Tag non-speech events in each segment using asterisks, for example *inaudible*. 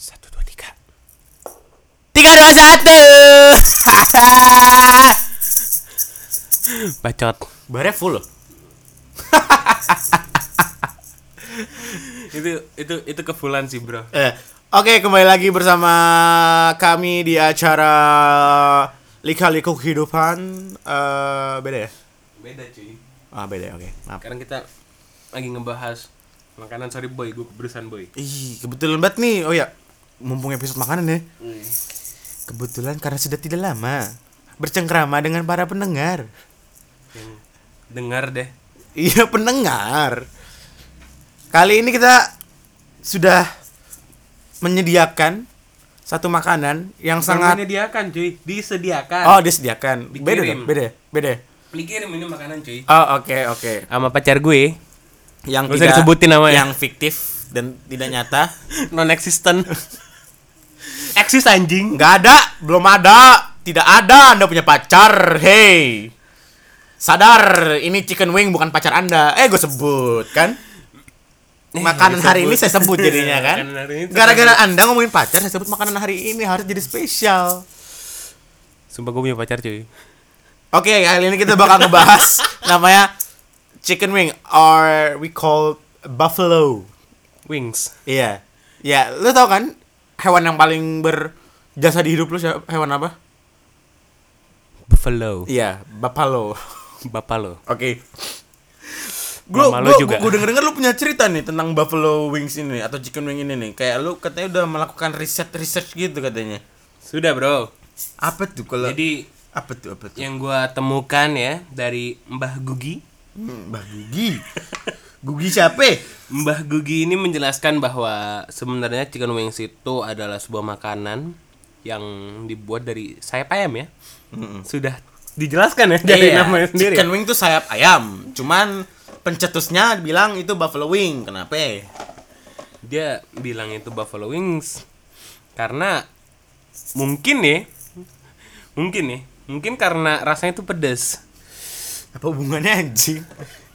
Satu dua tiga. Tiga dua satu. *laughs* Bacot. Barnya full loh. *laughs* Itu itu itu kefulan sih bro. Eh, Oke, kembali lagi bersama kami di acara Lika-liku kehidupan eh beda ya? Beda cuy. Ah, beda ya, oke. Maaf. Sekarang kita lagi ngebahas makanan sorry boy, gue keberusan boy. Ih, kebetulan banget nih. Oh ya, mumpung episode makanan ya. Kebetulan karena sudah tidak lama bercengkrama dengan para pendengar. Yang dengar deh. Iya, pendengar. Kali ini kita sudah menyediakan satu makanan yang Sangat sangat menyediakan cuy, disediakan. Oh, disediakan. Beda Dikirim. dong, beda. ya? Beda. ya? Dikirim ini makanan cuy. Oh, oke, oke. Sama pacar gue Yang Nggak usah disebutin namanya. Yang fiktif dan tidak nyata. *laughs* non existent. *laughs* Eksis anjing. Nggak ada, belum ada. Tidak ada Anda punya pacar. Hey. Sadar, ini chicken wing bukan pacar Anda. Eh, gue sebut *laughs* kan. Makanan hari ini saya sebut jadinya kan. Gara-gara Anda ngomongin pacar, saya sebut makanan hari ini harus jadi spesial. Sumpah gue punya pacar cuy. Oke, kali ini kita bakal ngebahas *laughs* namanya chicken wing or we call buffalo. Wings. Iya. Ya, lu tau kan hewan yang paling berjasa di hidup lu siapa? Hewan apa? Buffalo. Iya, buffalo. *laughs* Bapak lo. Oke. Gue lu juga. gue denger denger lu punya cerita nih tentang *laughs* buffalo wings ini atau chicken wing ini nih. Kayak lu katanya udah melakukan riset research gitu katanya. Sudah bro. Apa tuh kalau Jadi apa tuh apa tuh? yang gua temukan ya dari Mbah Gugi. Hmm, Mbah Gugi. *laughs* Gugi siapa? Mbah Gugi ini menjelaskan bahwa sebenarnya chicken wings itu adalah sebuah makanan yang dibuat dari sayap ayam ya. Sudah dijelaskan ya dari Iya, namanya sendiri. Chicken wing tuh sayap ayam. Cuman pencetusnya bilang itu buffalo wing. Kenapa? Dia bilang itu buffalo wings karena mungkin ya mungkin ya mungkin karena rasanya itu pedas Apa hubungannya anjing?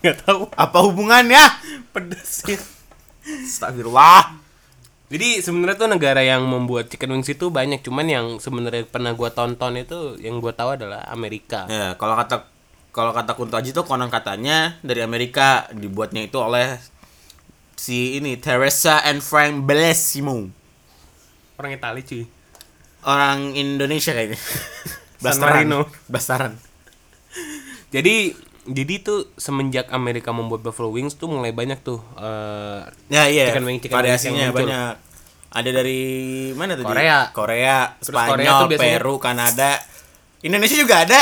Nggak tahu Apa hubungannya? pedas ya Astagfirullah. jadi sebenarnya tuh negara yang membuat chicken wings itu banyak cuman yang sebenarnya pernah gua tonton itu yang gua tahu adalah Amerika Ya, kalau kata kalau kata Kunto Aji tuh konon katanya dari Amerika dibuatnya itu oleh si ini Teresa and Frank Bellissimo. orang Itali cuy Orang Indonesia kayaknya. *laughs* Marino. Bastaran. jadi jadi tuh semenjak Amerika membuat buffalo wings tuh mulai banyak tuh eh, Ya iya. Chicken wing, chicken wings variasinya banyak. Ada dari mana tadi? Korea. Korea, Terus Spanyol, Korea tuh biasanya- Peru, Kanada. Indonesia juga ada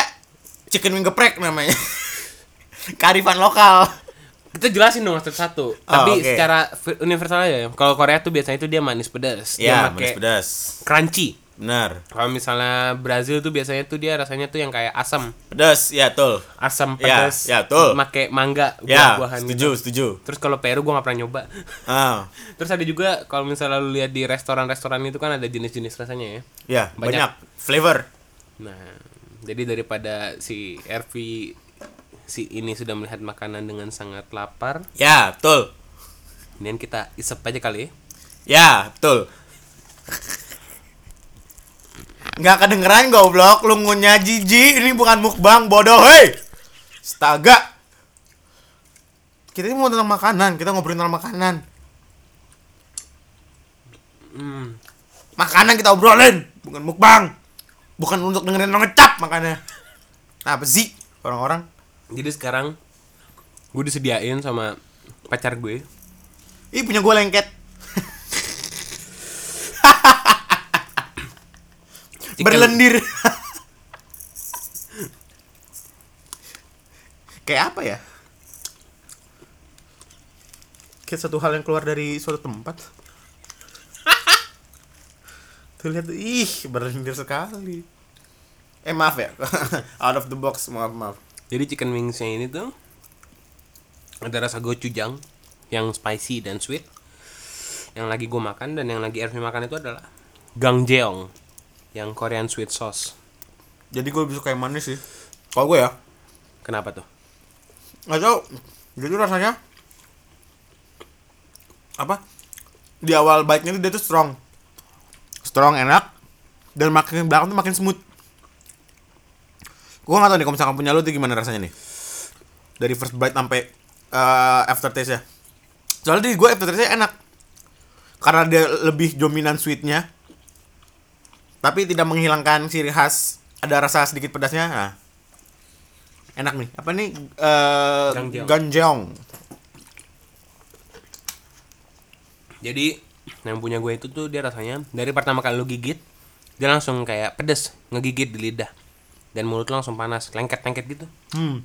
chicken wing geprek namanya. *laughs* Karifan lokal. kita jelasin dong satu-satu Oh, tapi secara universal aja ya kalau Korea tuh biasanya itu dia manis pedas dia Ya, pakai manis pedas. crunchy Benar. kalau misalnya Brazil tuh biasanya tuh dia rasanya tuh yang kayak asam Pedas, ya betul. asam Ya, pedas ya, betul. pakai mangga Ya, buah-buahan gitu. setuju, setuju. terus kalau Peru gua nggak pernah nyoba Ah, *laughs* terus ada juga kalau misalnya lu lihat di restoran-restoran itu kan ada jenis-jenis rasanya ya ya, Banyak. banyak. flavor. nah jadi daripada si RV si ini sudah melihat makanan dengan sangat lapar Ya, betul. kemudian kita isep aja kali ya Ya, betul. Nggak kedengeran goblok, lu ngunyah jijik, ini bukan mukbang bodoh, hei. Astaga. Kita ini mau tentang makanan, kita ngobrolin tentang makanan. hmm. Makanan kita obrolin, bukan mukbang. Bukan untuk dengerin orang ngecap makanya. Apa sih orang-orang? Jadi sekarang gue disediain sama pacar gue. Ih punya gue lengket. Chicken- Berlendir. Kayak apa ya? Kayak satu hal yang keluar dari suatu tempat. *laughs* Tuh lihat, ih berlendir sekali. Eh maaf ya, *laughs* out of the box, maaf maaf. Jadi chicken wingsnya ini tuh ada rasa gochujang yang spicy dan sweet. Yang lagi gue makan dan yang lagi Ervi makan itu adalah gangjeong yang Korean sweet sauce. Jadi gue lebih suka yang manis sih. Kalau gue ya, Kenapa tuh? tahu. Jadi rasanya apa? Di awal bite-nya tuh dia tuh strong. strong enak dan makin belakang tuh makin smooth gua nggak tahu nih kalau misalkan punya lu tuh gimana rasanya nih dari first bite sampai eh, aftertaste ya soalnya di gue aftertaste enak karena dia lebih dominan sweetnya tapi tidak menghilangkan ciri khas ada rasa sedikit pedasnya nah. enak nih apa nih eh Ganjeong. ganjeong Jadi yang punya gue itu tuh dia rasanya dari pertama kali lu gigit dia langsung kayak pedes ngegigit di lidah dan mulut lu langsung panas lengket-lengket gitu. hmm.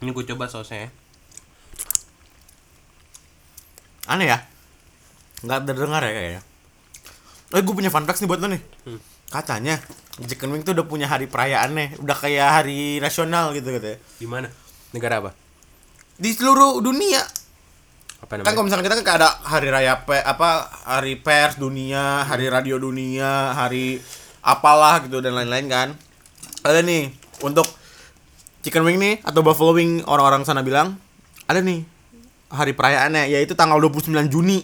Ini gue coba sausnya ya. aneh ya nggak terdengar ya kayaknya oh gue punya fun facts nih buat lo nih Hmm. katanya chicken wing tuh udah punya hari perayaannya udah kayak hari nasional gitu katanya Di mana? Negara apa? di seluruh dunia Apa kan kalau namanya? misalkan kita kan ada hari raya pe, apa hari pers dunia hari radio dunia hari apalah gitu dan lain-lain kan ada nih untuk chicken wing nih atau buffalo wing orang-orang sana bilang ada nih hari perayaannya yaitu tanggal 29 Juni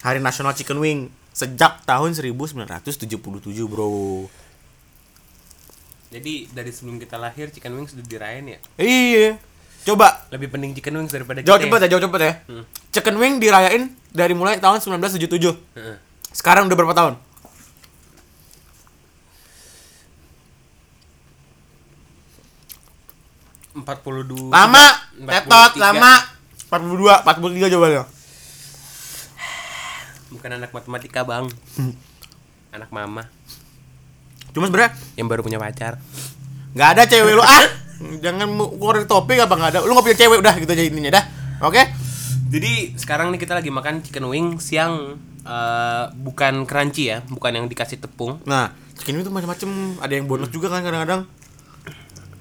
hari nasional chicken wing sejak tahun 1977 bro Jadi dari sebelum kita lahir chicken wings sudah dirayain ya. iya coba Lebih penting chicken wings daripada jawab kita. cepet ya jawab cepet ya Hmm. chicken wing dirayain dari mulai tahun 1977 Heeh. sekarang udah berapa tahun 42 Lama, 43. tetot, lama. 42, 43 jawabannya. Bukan anak matematika, Bang. anak mama Cuma sebenernya yang baru punya pacar. nggak ada cewek lu ah. Jangan keluarin topik apa nggak ada. Lu nggak punya cewek udah gitu aja intinya dah. Oke? Jadi sekarang nih kita lagi makan chicken wings yang eh, bukan crunchy ya, bukan yang dikasih tepung. Nah, chicken wing itu macam-macam. Ada yang bonus juga kan kadang-kadang.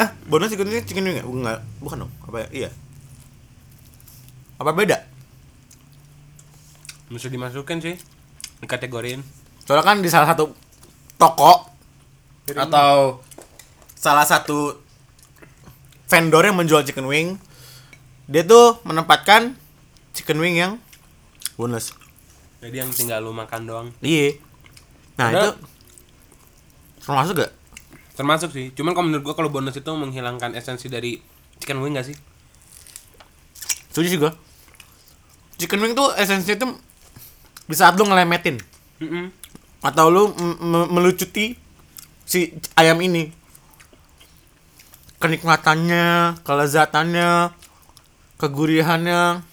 Ah, bonus chicken wing chicken wing? Bukan, nggak? bukan dong. Apa ya? Iya. Apa beda? Mesti dimasukin sih, dikategoriin. Soalnya kan di salah satu toko atau salah satu vendor yang menjual chicken wing dia tuh menempatkan chicken wing yang bonus Jadi yang tinggal lu makan doang. iya nah Ada- itu termasuk gak Termasuk sih. Cuman kalau menurut gua kalau bonus itu menghilangkan esensi dari chicken wing gak sih? setuju gua chicken wing tuh esensinya tuh di saat lu ngelemetin Mm-mm. atau lu melucuti si ayam ini kenikmatannya kelezatannya kegurihannya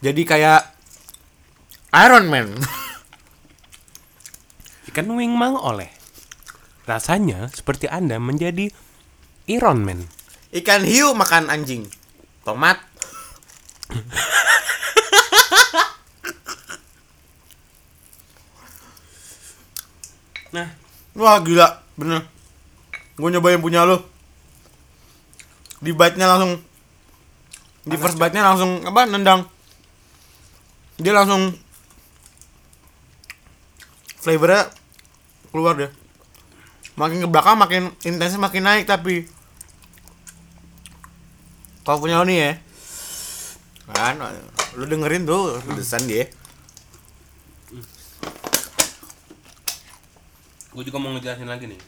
jadi kayak Iron Man *laughs* Chicken wing mang oleh. Rasanya seperti Anda menjadi Iron Man. ikan hiu makan anjing tomat *laughs* Nah, wah gila. Bener. Gue nyobain punya lo di bite nya langsung. Di first bite nya langsung apa nendang. Dia langsung flavornya keluar deh makin ke belakang makin intensnya makin naik tapi kalau punya lo nih ya. Kan lu dengerin tuh pedesan dia gue juga mau ngejelasin lagi nih.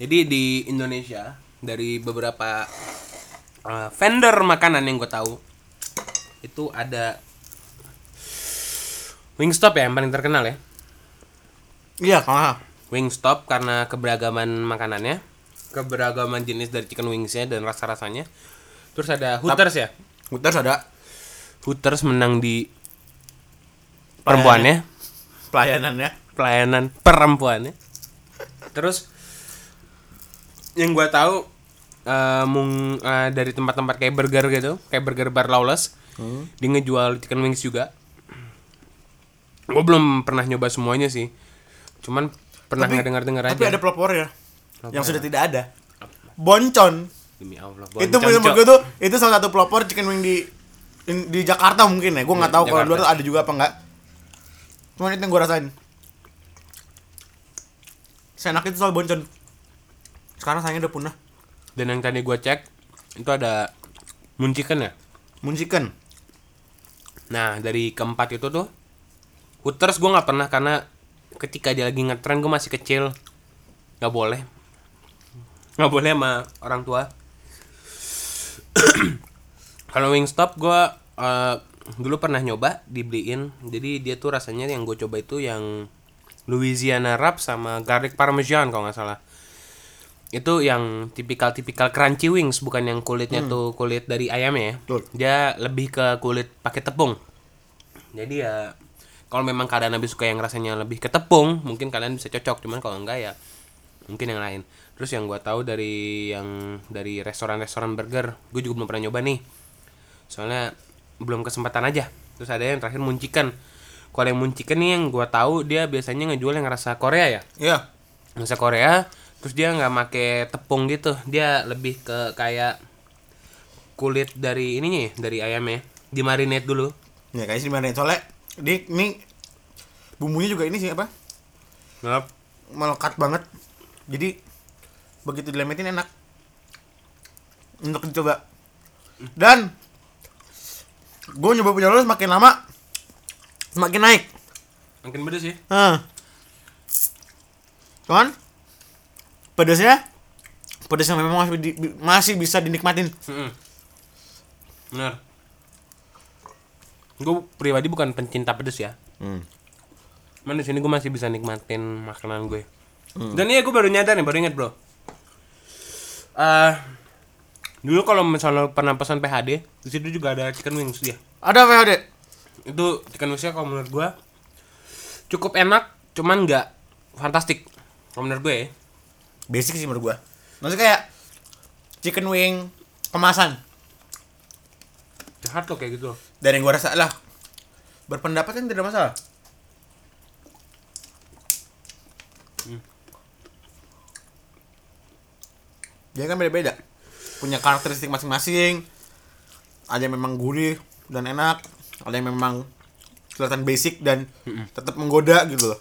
Jadi di Indonesia dari beberapa uh, vendor makanan yang gue tahu itu ada Wingstop ya yang paling terkenal ya. iya kalau Wingstop karena keberagaman makanannya, keberagaman jenis dari chicken wingsnya dan rasa-rasanya. Terus ada Hooters ya. Hooters ada Hooters menang di perempuannya, pelayanannya pelayanan perempuannya. Terus yang gua tahu mung eh, dari tempat-tempat kayak burger gitu, kayak burger bar Lawless, dia ngejual chicken wings juga. Gue belum pernah nyoba semuanya sih, cuman pernah Tapi- dengar-dengar aja. Tapi ada pelopornya yang sudah tidak ada. Boncon. Demi Allah. itu boncong, menurut gue tuh itu salah satu pelopor chicken wing di di Jakarta mungkin ya. Gue nggak Iya, tahu kalau luar tuh ada juga apa enggak. Cuman itu yang gue rasain. Seenak itu soal boncon. Sekarang sayangnya udah punah. Dan yang tadi gua cek itu ada moon chicken ya. Moon chicken. Nah dari keempat itu tuh Hooters gue nggak pernah karena ketika dia lagi ngetren gue masih kecil nggak boleh nggak boleh sama orang tua *clears throat* kalau Wingstop gue eh, dulu pernah nyoba dibeliin jadi dia tuh rasanya yang gue coba itu yang Louisiana wrap sama garlic parmesan kalau nggak salah. Itu yang tipikal-tipikal crunchy wings bukan yang kulitnya tuh kulit dari ayamnya ya. Betul. dia lebih ke kulit pakai tepung. Jadi ya kalau memang kalian lebih suka yang rasanya lebih ke tepung mungkin kalian bisa cocok. Cuman kalau enggak ya mungkin yang lain. Terus yang gua tahu dari yang dari restoran-restoran burger gue juga belum pernah nyoba nih. Soalnya belum kesempatan aja. Terus ada yang terakhir muncikan kalau yang muncikan nih yang gua tahu dia biasanya ngejual yang rasa Korea ya Iya. rasa Korea terus dia nggak make tepung gitu dia lebih ke kayak kulit dari ininya ya, dari ayamnya dimarinate dulu Ya kayaknya sih di mana soalnya di ini bumbunya juga ini sih apa? Ngap. Melekat banget. Jadi begitu dilemetin enak. Untuk dicoba. Dan gue nyoba punya lo semakin lama semakin naik. makin pedes ya Hah. Cuman pedasnya pedas yang memang masih, di- masih bisa dinikmatin. Mm-mm. bener gue pribadi bukan pencinta pedes ya Hmm. Cuman di sini gue masih bisa nikmatin makanan gue. Dan iya gue baru nyadar nih, baru inget bro. Eh dulu kalau misalnya pernah pesan PHD, di situ juga ada chicken wings dia. Ada VHD. Itu chicken wingsnya kalau menurut gue cukup enak, cuman nggak fantastik. Kalau menurut gue ya. Basic sih menurut gua. Maksudnya kayak chicken wing kemasan. Jahat loh kayak gitu. dari yang gua rasa lah berpendapat kan tidak masalah dia kan beda-beda punya karakteristik masing-masing ada yang memang gurih dan enak ada yang memang kelihatan basic dan tetap menggoda gitu loh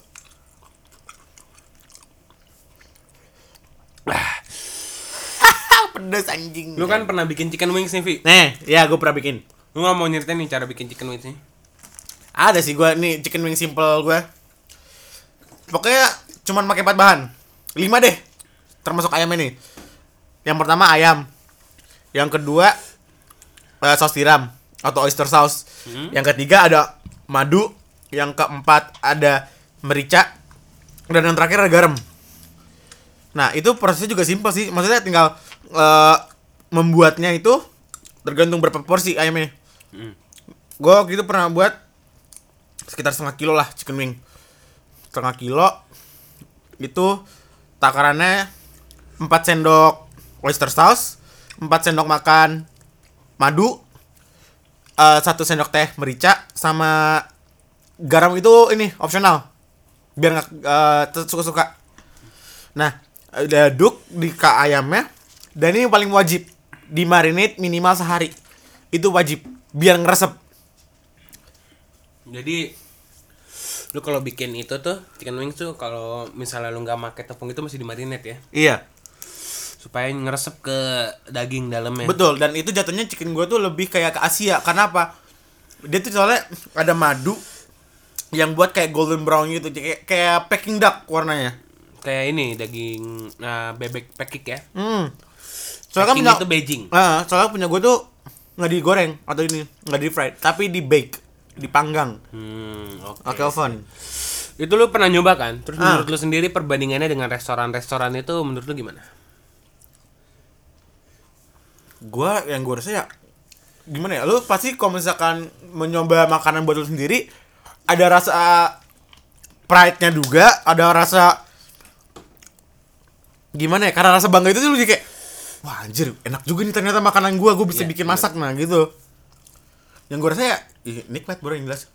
*laughs* pedas anjing Lu kan pernah bikin chicken wings nih, Vi. Nih, ya gue pernah bikin. Lu nggak mau nyeritain nih cara bikin chicken wings nih? Ada sih gua nih chicken wing simple gua. Pokoknya cuman pakai empat bahan. Lima deh. Termasuk ayam ini. Yang pertama ayam. Yang kedua eh, saus tiram atau oyster sauce. Yang ketiga ada madu. Yang keempat ada merica. Dan yang terakhir ada garam. Nah, itu prosesnya juga simpel sih. Maksudnya tinggal eh, membuatnya itu tergantung berapa porsi ayamnya. Gue waktu itu pernah buat sekitar setengah kilo lah chicken wing setengah kilo itu takarannya 4 sendok oyster sauce 4 sendok makan madu eh, satu sendok teh merica sama garam itu ini opsional. Biar nggak uh, suka suka nah udah aduk di ke ayamnya dan ini yang paling wajib. Dimarinate minimal sehari. Itu wajib biar ngeresep. Jadi lu kalau bikin itu tuh chicken wings tuh kalau misalnya lu nggak pakai tepung itu masih dimarinate ya? Iya supaya ngeresep ke daging dalamnya. Betul, dan itu jatuhnya chicken gue tuh lebih kayak ke Asia. Karena apa? Dia tuh soalnya ada madu yang buat kayak golden brown gitu, kayak kayak Peking duck warnanya. Kayak ini daging nah, bebek pekik ya. Hmm. Soalnya kan Peking punya, itu Beijing. Ah, soalnya punya gue tuh nggak digoreng atau ini nggak di fried, tapi di bake, dipanggang, Hmm, oke. pakai oven. Itu lu pernah nyoba kan? Terus Ah. menurut lu sendiri perbandingannya dengan restoran-restoran itu menurut lu gimana? Gue yang gue rasa ya gimana ya? Lu pasti kalau misalkan mencoba makanan buat lu sendiri ada rasa pride-nya juga, ada rasa gimana ya? Karena rasa bangga itu tuh lu jadi kayak wah anjir, enak juga nih ternyata makanan gua, gua bisa Iya, bikin bener. masak nah gitu. Yang gue rasa ya ih, nikmat bro yang jelas.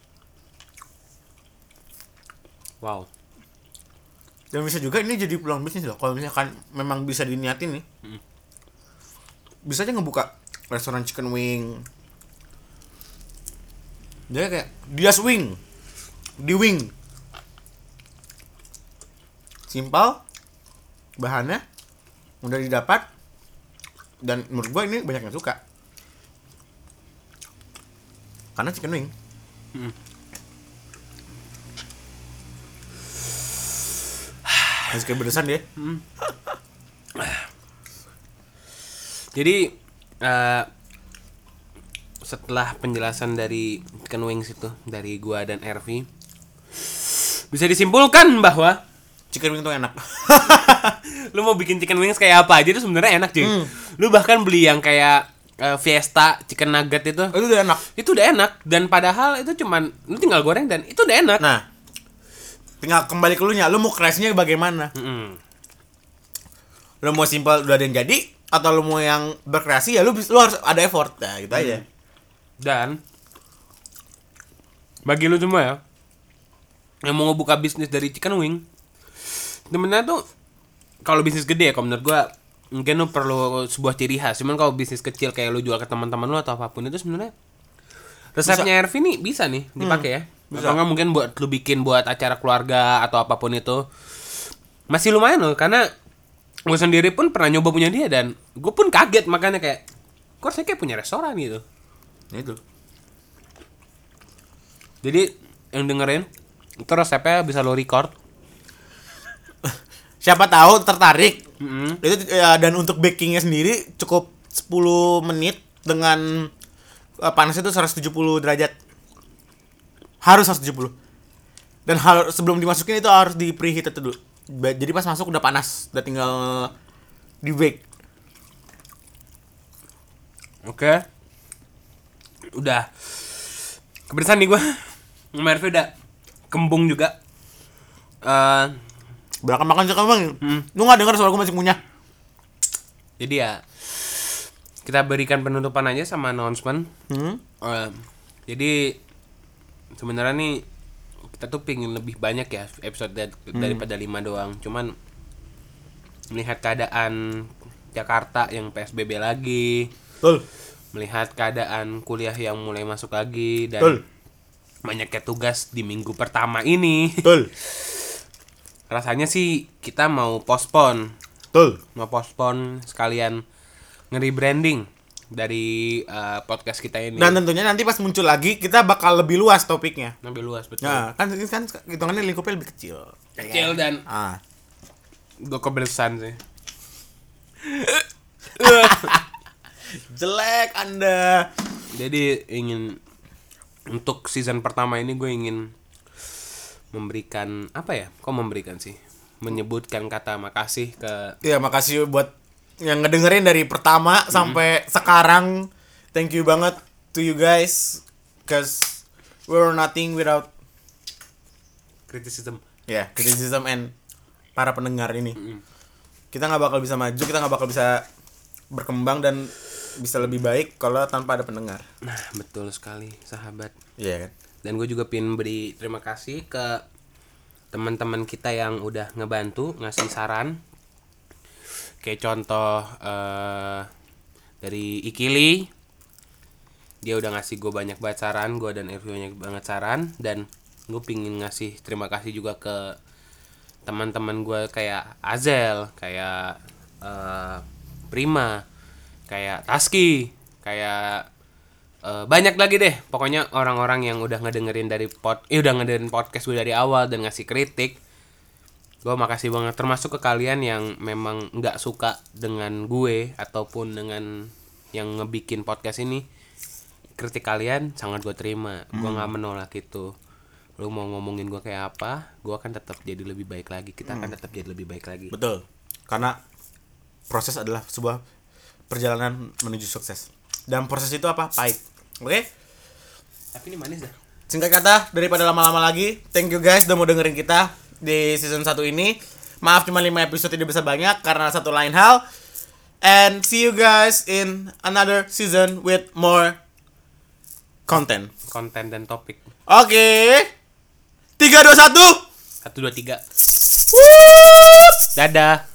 Wow. Dan bisa juga ini jadi peluang bisnis loh. Kalau misalkan memang bisa diniatin nih bisa aja ngebuka restoran chicken wing dia kayak dia swing di wing simpel bahannya mudah didapat dan menurut gue ini banyak yang suka karena chicken wing hmm. kayak kepedesan dia. Hmm. Jadi eh, setelah penjelasan dari Chicken Wings itu dari gua dan RV bisa disimpulkan bahwa Chicken wing itu enak. *laughs* lu mau bikin chicken wings kayak apa aja itu sebenarnya enak cuy. Lu bahkan beli yang kayak eh, Fiesta chicken nugget itu. itu udah enak. Itu udah enak dan padahal itu cuman lu tinggal goreng dan itu udah enak. Nah, tinggal kembali ke lu nya, lu mau kreasinya bagaimana? Mm-mm. Lu mau simpel udah ada yang jadi atau lu mau yang berkreasi ya lu bis- lu harus ada effort. Nah, gitu aja. Dan bagi lu semua ya yang mau ngebuka bisnis dari chicken wing, sebenarnya tuh kalau bisnis gede ya, kalau menurut gua mungkin lu perlu sebuah ciri khas. Cuman kalau bisnis kecil kayak lu jual ke teman-teman lu atau apa pun itu sebenarnya resepnya RV nih bisa nih dipakai ya. bisa. Atau mungkin buat lu bikin buat acara keluarga atau apa pun itu. Masih lumayan loh karena gue sendiri pun pernah nyoba punya dia dan gue pun kaget makanya kayak kok saya kayak punya restoran gitu. Nah, itu. Jadi yang dengerin itu resepnya bisa lo record. *laughs* Siapa tahu tertarik. Mm-mm. Itu ya, dan untuk bakingnya sendiri cukup 10 menit dengan eh, panasnya itu 170 derajat. Harus 170. Dan hal sebelum dimasukin itu harus di preheat itu dulu. Jadi pas masuk udah panas, udah tinggal di bake. Oke. Udah. Kepedesan nih gua. Sama RV udah kembung juga. Eh, Belakang makan sekarang bang. Hmm. Lu nggak dengar suara gue masih ngunyah? jadi ya kita berikan penutupan aja sama announcement. Hmm? Eh, jadi sebenarnya nih kita tuh pingin lebih banyak ya episode da- daripada lima doang. Cuman melihat keadaan Jakarta yang PSBB lagi, Betul. melihat keadaan kuliah yang mulai masuk lagi dan Betul. banyaknya tugas di minggu pertama ini. Betul. *laughs* Rasanya sih kita mau postpone, Betul. mau postpone sekalian nge-rebranding dari eh, podcast kita ini. Dan tentunya nanti pas muncul lagi kita bakal lebih luas topiknya. lebih luas betul. Nah, kan kan hitungannya lingkupnya lebih kecil. Kecil dan Ah. gue kebersan sih. *laughs* Jelek Anda. Jadi ingin untuk season pertama ini gue ingin memberikan apa ya? Kok memberikan sih? Menyebutkan kata makasih ke Ya, makasih buat yang ngedengerin dari pertama sampai sekarang. Thank you banget to you guys cause we're nothing without criticism. ya criticism and para pendengar ini. Kita nggak bakal bisa maju, kita nggak bakal bisa berkembang dan bisa lebih baik kalau tanpa ada pendengar. Nah, betul sekali, sahabat. Iya kan? Dan gue juga pengen beri terima kasih ke teman-teman kita yang udah ngebantu ngasih saran. Kayak contoh eh, dari Ikili, dia udah ngasih gue banyak banget saran, gue dan banyak banget saran, dan gue pingin ngasih terima kasih juga ke teman-teman gue kayak Azel, kayak eh, Prima, kayak Taski, kayak eh, banyak lagi deh. Pokoknya orang-orang yang udah ngedengerin dari pod, eh udah ngedengerin podcast gue dari awal dan ngasih kritik. Gue makasih banget termasuk ke kalian yang memang nggak suka dengan gue ataupun dengan yang ngebikin podcast ini. Kritik kalian sangat gue terima. Gue nggak menolak itu. Lu mau ngomongin gue kayak apa, gue akan tetap jadi lebih baik lagi. Kita akan tetap jadi lebih baik lagi. Betul. Karena proses adalah sebuah perjalanan menuju sukses. Dan proses itu apa? Pahit. Oke? Tapi ini manis dah. Singkat kata, daripada lama-lama lagi, thank you guys udah mau dengerin kita di season 1 ini. Maaf cuma 5 episode tidak bisa banyak karena satu lain hal. And see you guys in another season with more content. Konten dan topik. Oke. 3 2 1. Satu dua tiga. Woo! Dadah.